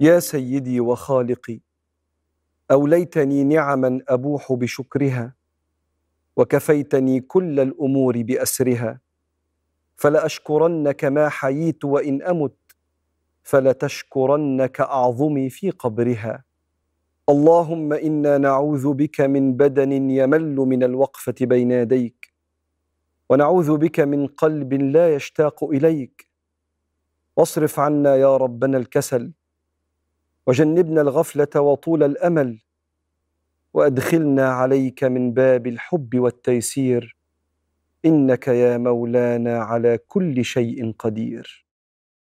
يا سيدي وخالقي أوليتني نعما أبوح بشكرها وكفيتني كل الأمور بأسرها. فلاشكرنك ما حييت وإن أمت فلتشكرنك اعظمي في قبرها. اللهم إنا نعوذ بك من بدن يمل من الوقفة بين يديك ونعوذ بك من قلب لا يشتاق إليك. واصرف عنا يا ربنا الكسل وجنبنا الغفلة وطول الأمل وأدخلنا عليك من باب الحب والتيسير إنك يا مولانا على كل شيء قدير.